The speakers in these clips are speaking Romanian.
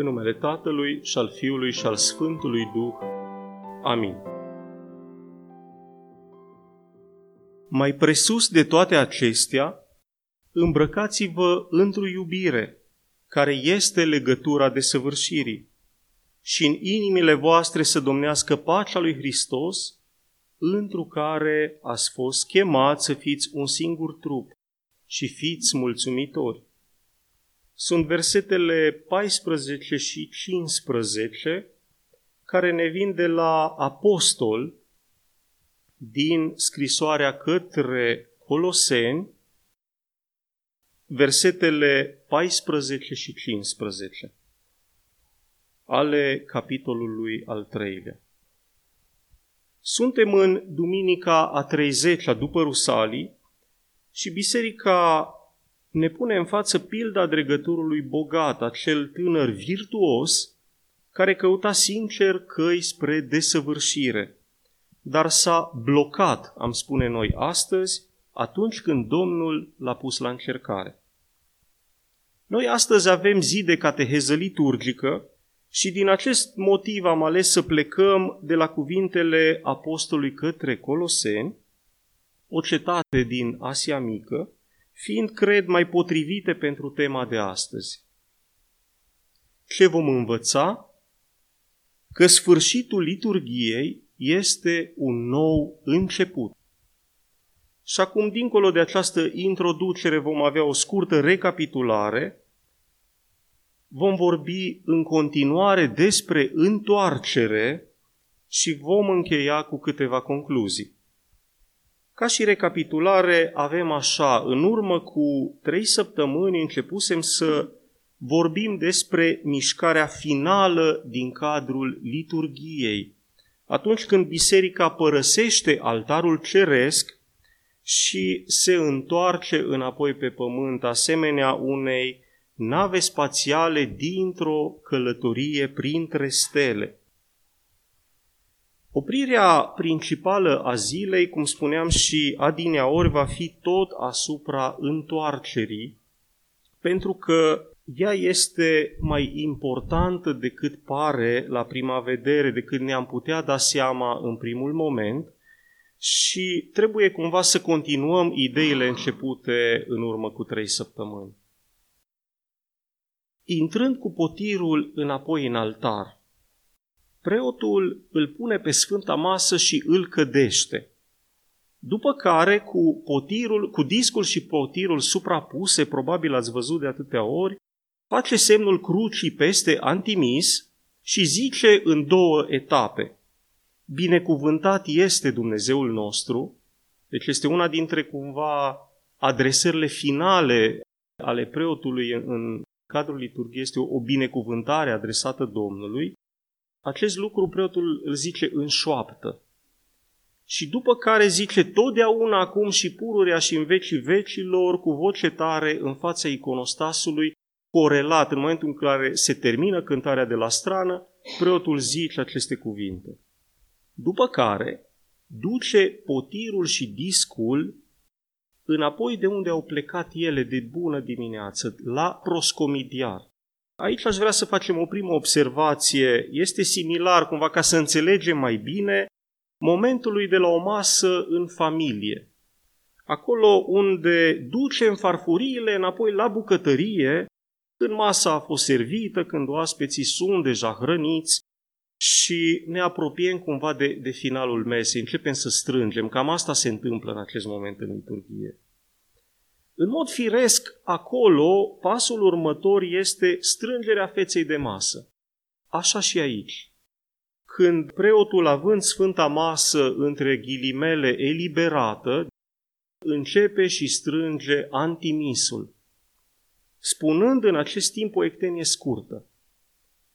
În numele Tatălui și al Fiului și al Sfântului Duh. Amin. Mai presus de toate acestea, îmbrăcați-vă într-o iubire, care este legătura de săvârșirii, și în inimile voastre să domnească pacea lui Hristos, întru care ați fost chemați să fiți un singur trup și fiți mulțumitori. Sunt versetele 14 și 15 care ne vin de la apostol din scrisoarea către Coloseni, versetele 14 și 15 ale capitolului al treilea. Suntem în duminica a 30-a după Rusalii și biserica ne pune în față pilda dregătorului bogat, acel tânăr virtuos care căuta sincer căi spre desăvârșire, dar s-a blocat, am spune noi astăzi, atunci când Domnul l-a pus la încercare. Noi astăzi avem zi de cateheză liturgică și din acest motiv am ales să plecăm de la cuvintele apostolului către Coloseni, o cetate din Asia Mică, fiind, cred, mai potrivite pentru tema de astăzi. Ce vom învăța? Că sfârșitul liturgiei este un nou început. Și acum, dincolo de această introducere, vom avea o scurtă recapitulare vom vorbi în continuare despre întoarcere și vom încheia cu câteva concluzii. Ca și recapitulare, avem așa, în urmă cu trei săptămâni începusem să vorbim despre mișcarea finală din cadrul liturgiei. Atunci când biserica părăsește altarul ceresc și se întoarce înapoi pe pământ, asemenea unei nave spațiale dintr-o călătorie printre stele. Oprirea principală a zilei, cum spuneam și adineaori, va fi tot asupra întoarcerii, pentru că ea este mai importantă decât pare la prima vedere, decât ne-am putea da seama în primul moment și trebuie cumva să continuăm ideile începute în urmă cu trei săptămâni. Intrând cu potirul înapoi în altar, preotul îl pune pe sfânta masă și îl cădește. După care, cu, potirul, cu discul și potirul suprapuse, probabil ați văzut de atâtea ori, face semnul crucii peste antimis și zice în două etape. Binecuvântat este Dumnezeul nostru, deci este una dintre cumva adresările finale ale preotului în cadrul liturgiei este o binecuvântare adresată Domnului, acest lucru preotul îl zice în șoaptă. Și după care zice totdeauna acum și pururea și în vecii vecilor cu voce tare în fața iconostasului, corelat în momentul în care se termină cântarea de la strană, preotul zice aceste cuvinte. După care duce potirul și discul înapoi de unde au plecat ele de bună dimineață, la proscomidiar. Aici aș vrea să facem o primă observație. Este similar, cumva, ca să înțelegem mai bine, momentului de la o masă în familie. Acolo unde ducem farfuriile înapoi la bucătărie, când masa a fost servită, când oaspeții sunt deja hrăniți și ne apropiem cumva de, de finalul mesei, începem să strângem. Cam asta se întâmplă în acest moment în liturghie. În mod firesc, acolo, pasul următor este strângerea feței de masă. Așa și aici. Când preotul, având sfânta masă între ghilimele eliberată, începe și strânge antimisul, spunând în acest timp o ectenie scurtă,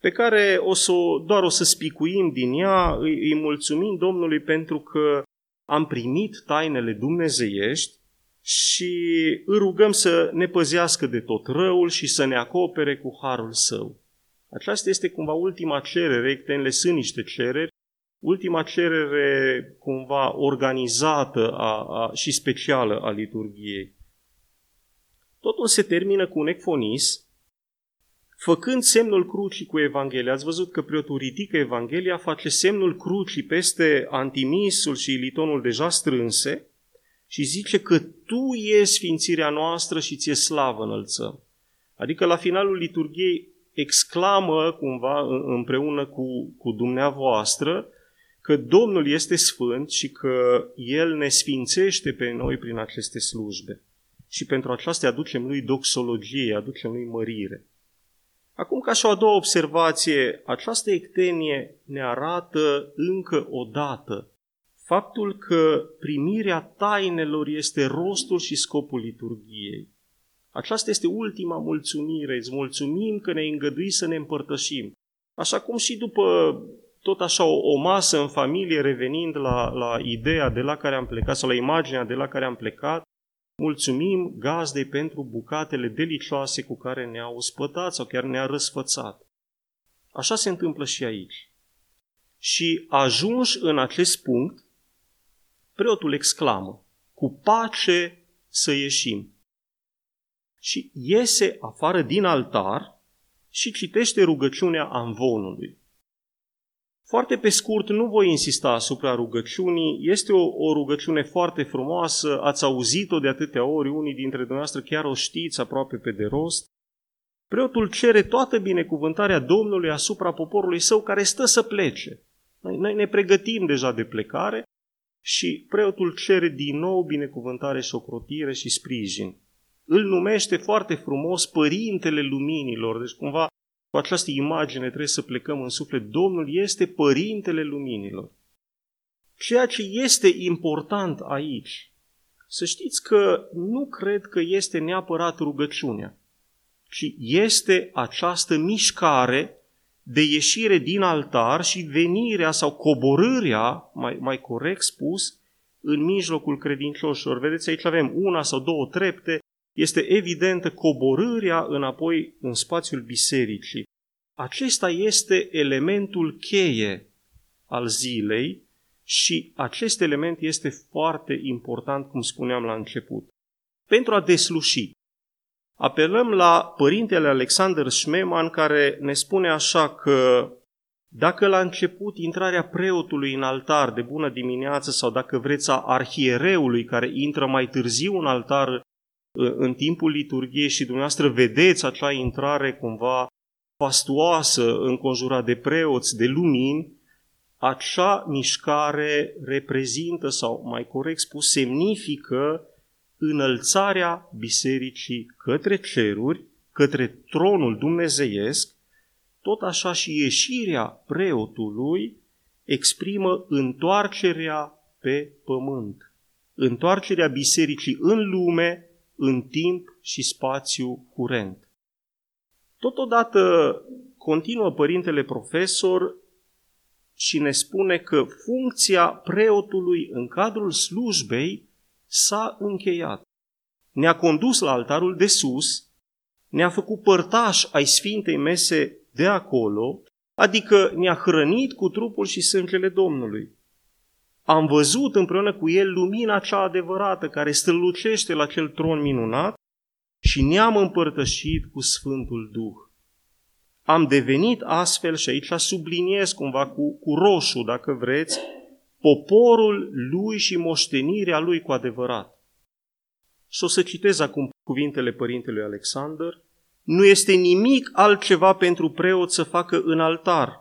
pe care o să, doar o să spicuim din ea, îi, îi mulțumim Domnului pentru că am primit tainele dumnezeiești și îl rugăm să ne păzească de tot răul și să ne acopere cu harul său. Aceasta este cumva ultima cerere, ectenele sunt niște cereri, ultima cerere cumva organizată a, a, și specială a liturgiei. Totul se termină cu un ecfonis, făcând semnul crucii cu Evanghelia. Ați văzut că preotul ridică Evanghelia, face semnul crucii peste antimisul și litonul deja strânse și zice că Tu e sfințirea noastră și ție slavă înălțăm. Adică la finalul liturgiei exclamă cumva împreună cu, cu dumneavoastră că Domnul este sfânt și că El ne sfințește pe noi prin aceste slujbe. Și pentru aceasta aducem lui doxologie, aducem lui mărire. Acum, ca și o a doua observație, această ectenie ne arată încă o dată faptul că primirea tainelor este rostul și scopul liturgiei. Aceasta este ultima mulțumire. Îți mulțumim că ne îngădui să ne împărtășim. Așa cum și după tot așa o, o masă în familie, revenind la, la ideea de la care am plecat sau la imaginea de la care am plecat, mulțumim gazdei pentru bucatele delicioase cu care ne-a ospătat sau chiar ne-a răsfățat. Așa se întâmplă și aici. Și ajuns în acest punct, preotul exclamă, cu pace să ieșim și iese afară din altar și citește rugăciunea amvonului. Foarte pe scurt, nu voi insista asupra rugăciunii, este o, o rugăciune foarte frumoasă, ați auzit-o de atâtea ori, unii dintre dumneavoastră chiar o știți aproape pe de rost. Preotul cere toată binecuvântarea Domnului asupra poporului său care stă să plece. Noi, noi ne pregătim deja de plecare și preotul cere din nou binecuvântare și ocrotire și sprijin îl numește foarte frumos Părintele Luminilor. Deci cumva cu această imagine trebuie să plecăm în suflet. Domnul este Părintele Luminilor. Ceea ce este important aici, să știți că nu cred că este neapărat rugăciunea, ci este această mișcare de ieșire din altar și venirea sau coborârea, mai, mai corect spus, în mijlocul credincioșilor. Vedeți, aici avem una sau două trepte este evidentă coborârea înapoi în spațiul bisericii. Acesta este elementul cheie al zilei și acest element este foarte important, cum spuneam la început. Pentru a desluși, apelăm la părintele Alexander Schmemann care ne spune așa că dacă la început intrarea preotului în altar de bună dimineață sau dacă vreți a arhiereului care intră mai târziu în altar în timpul liturgiei și dumneavoastră vedeți acea intrare cumva fastuoasă înconjurat de preoți, de lumini, acea mișcare reprezintă, sau mai corect spus, semnifică înălțarea bisericii către ceruri, către tronul dumnezeiesc, tot așa și ieșirea preotului exprimă întoarcerea pe pământ, întoarcerea bisericii în lume în timp și spațiu curent. Totodată continuă părintele profesor și ne spune că funcția preotului în cadrul slujbei s-a încheiat. Ne-a condus la altarul de sus, ne-a făcut părtaș ai Sfintei Mese de acolo, adică ne-a hrănit cu trupul și sângele Domnului. Am văzut împreună cu el lumina cea adevărată care strălucește la cel tron minunat și ne-am împărtășit cu Sfântul Duh. Am devenit astfel, și aici subliniez cumva cu, cu roșu, dacă vreți, poporul lui și moștenirea lui cu adevărat. Și o să citez acum cuvintele părintelui Alexander. Nu este nimic altceva pentru preot să facă în altar,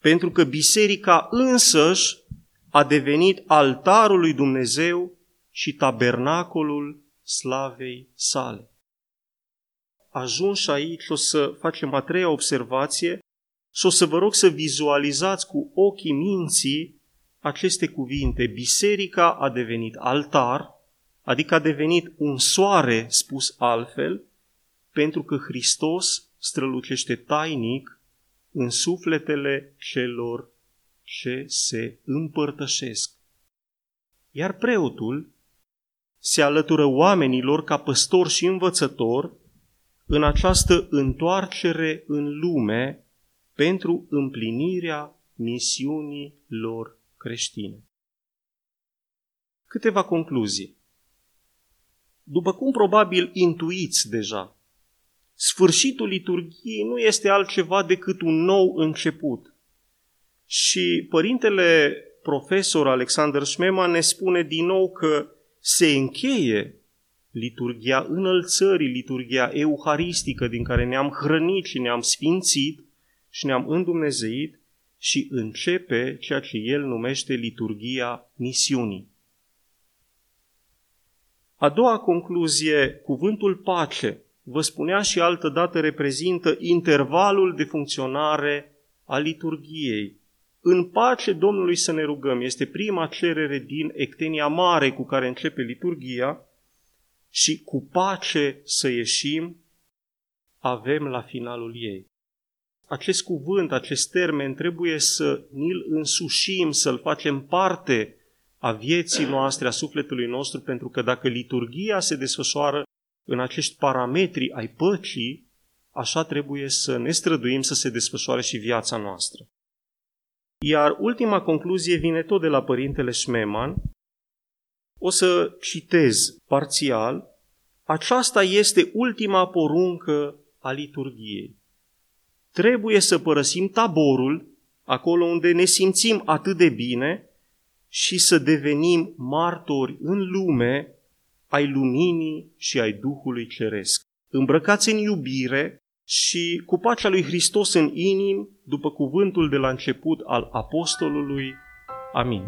pentru că biserica însăși a devenit altarul lui Dumnezeu și tabernacolul slavei sale. Ajuns aici o să facem a treia observație și o să vă rog să vizualizați cu ochii minții aceste cuvinte. Biserica a devenit altar, adică a devenit un soare spus altfel, pentru că Hristos strălucește tainic în sufletele celor ce se împărtășesc. Iar preotul se alătură oamenilor ca păstor și învățător în această întoarcere în lume pentru împlinirea misiunii lor creștine. Câteva concluzii. După cum probabil intuiți deja, Sfârșitul liturgiei nu este altceva decât un nou început. Și părintele profesor Alexander Schmemann ne spune din nou că se încheie liturgia înălțării, liturgia euharistică din care ne-am hrănit și ne-am sfințit și ne-am îndumnezeit și începe ceea ce el numește liturgia misiunii. A doua concluzie, cuvântul pace, vă spunea și altă dată, reprezintă intervalul de funcționare a liturgiei. În pace Domnului să ne rugăm este prima cerere din Ectenia Mare cu care începe liturgia și cu pace să ieșim avem la finalul ei. Acest cuvânt, acest termen trebuie să ni-l însușim, să-l facem parte a vieții noastre, a sufletului nostru, pentru că dacă liturgia se desfășoară în acești parametri ai păcii, așa trebuie să ne străduim să se desfășoare și viața noastră. Iar ultima concluzie vine tot de la părintele Schmemann. O să citez parțial. Aceasta este ultima poruncă a liturgiei. Trebuie să părăsim taborul, acolo unde ne simțim atât de bine, și să devenim martori în lume ai luminii și ai Duhului Ceresc. Îmbrăcați în iubire și cu pacea lui Hristos în inim, după cuvântul de la început al apostolului. Amin.